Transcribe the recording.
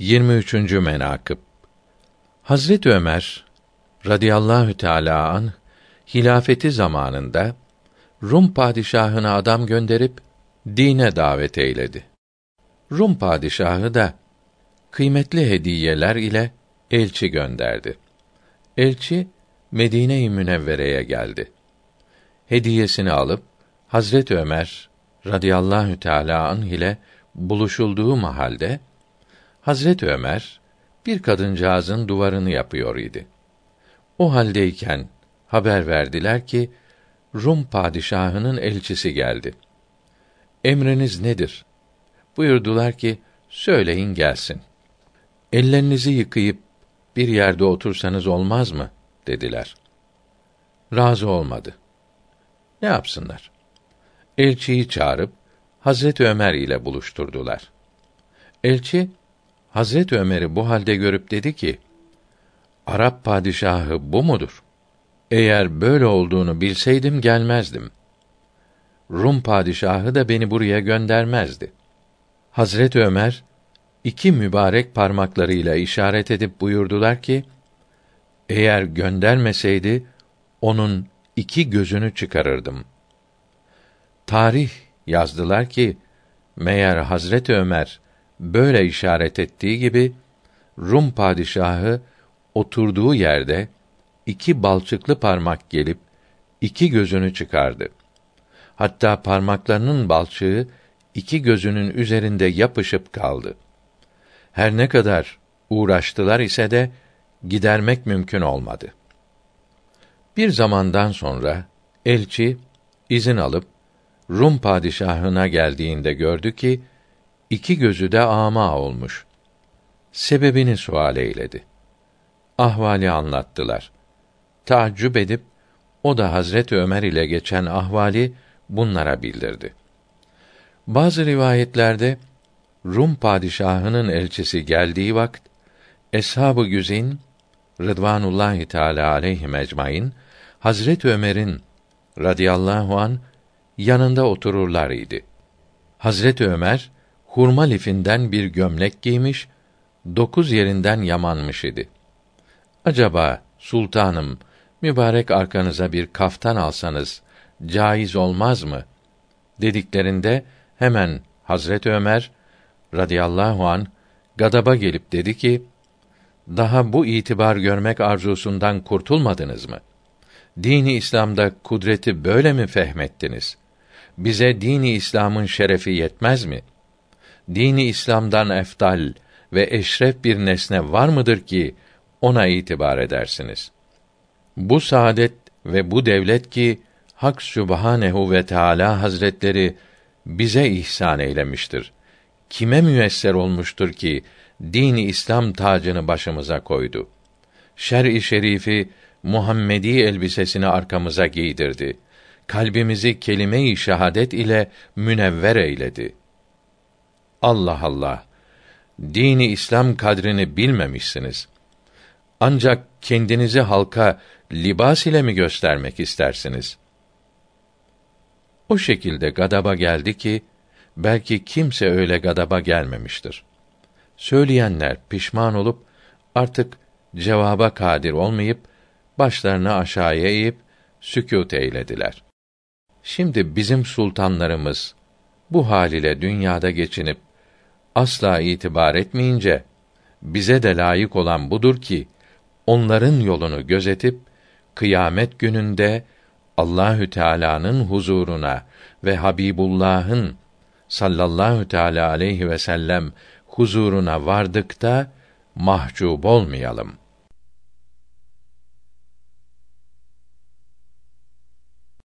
23. menakıb Hazret Ömer radıyallahu teala an hilafeti zamanında Rum padişahına adam gönderip dine davet eyledi. Rum padişahı da kıymetli hediyeler ile elçi gönderdi. Elçi Medine-i Münevvere'ye geldi. Hediyesini alıp Hazret Ömer radıyallahu teala anh ile buluşulduğu mahalde Hazret Ömer bir kadıncağızın duvarını yapıyor idi. O haldeyken haber verdiler ki Rum padişahının elçisi geldi. Emriniz nedir? Buyurdular ki söyleyin gelsin. Ellerinizi yıkayıp bir yerde otursanız olmaz mı? dediler. Razı olmadı. Ne yapsınlar? Elçiyi çağırıp Hazret Ömer ile buluşturdular. Elçi Hazret Ömer'i bu halde görüp dedi ki: Arap padişahı bu mudur? Eğer böyle olduğunu bilseydim gelmezdim. Rum padişahı da beni buraya göndermezdi. Hazret Ömer iki mübarek parmaklarıyla işaret edip buyurdular ki: Eğer göndermeseydi onun iki gözünü çıkarırdım. Tarih yazdılar ki meğer Hazret Ömer böyle işaret ettiği gibi Rum padişahı oturduğu yerde iki balçıklı parmak gelip iki gözünü çıkardı. Hatta parmaklarının balçığı iki gözünün üzerinde yapışıp kaldı. Her ne kadar uğraştılar ise de gidermek mümkün olmadı. Bir zamandan sonra elçi izin alıp Rum padişahına geldiğinde gördü ki iki gözü de ama olmuş. Sebebini sual eyledi. Ahvali anlattılar. Taaccüp edip o da Hazret Ömer ile geçen ahvali bunlara bildirdi. Bazı rivayetlerde Rum padişahının elçisi geldiği vakit eshab-ı güzin Rıdvanullahi Teala aleyhi ecmaîn Hazret Ömer'in radıyallahu an yanında otururlar idi. Hazret Ömer hurma lifinden bir gömlek giymiş, dokuz yerinden yamanmış idi. Acaba sultanım mübarek arkanıza bir kaftan alsanız caiz olmaz mı? dediklerinde hemen Hazret Ömer radıyallahu an gadaba gelip dedi ki: Daha bu itibar görmek arzusundan kurtulmadınız mı? Dini İslam'da kudreti böyle mi fehmettiniz? Bize dini İslam'ın şerefi yetmez mi? Dini İslam'dan eftal ve eşref bir nesne var mıdır ki ona itibar edersiniz? Bu saadet ve bu devlet ki Hak Sübhanehu ve Teala Hazretleri bize ihsan eylemiştir. Kime müyesser olmuştur ki dini İslam tacını başımıza koydu. Şer-i şerifi Muhammedi elbisesini arkamıza giydirdi. Kalbimizi kelime-i şehadet ile münevver eyledi. Allah Allah. Dini İslam kadrini bilmemişsiniz. Ancak kendinizi halka libas ile mi göstermek istersiniz? O şekilde gadaba geldi ki belki kimse öyle gadaba gelmemiştir. Söyleyenler pişman olup artık cevaba kadir olmayıp başlarını aşağıya eğip sükût eylediler. Şimdi bizim sultanlarımız bu hal ile dünyada geçinip asla itibar etmeyince bize de layık olan budur ki onların yolunu gözetip kıyamet gününde Allahü Teala'nın huzuruna ve Habibullah'ın sallallahu teala aleyhi ve sellem huzuruna vardıkta mahcup olmayalım.''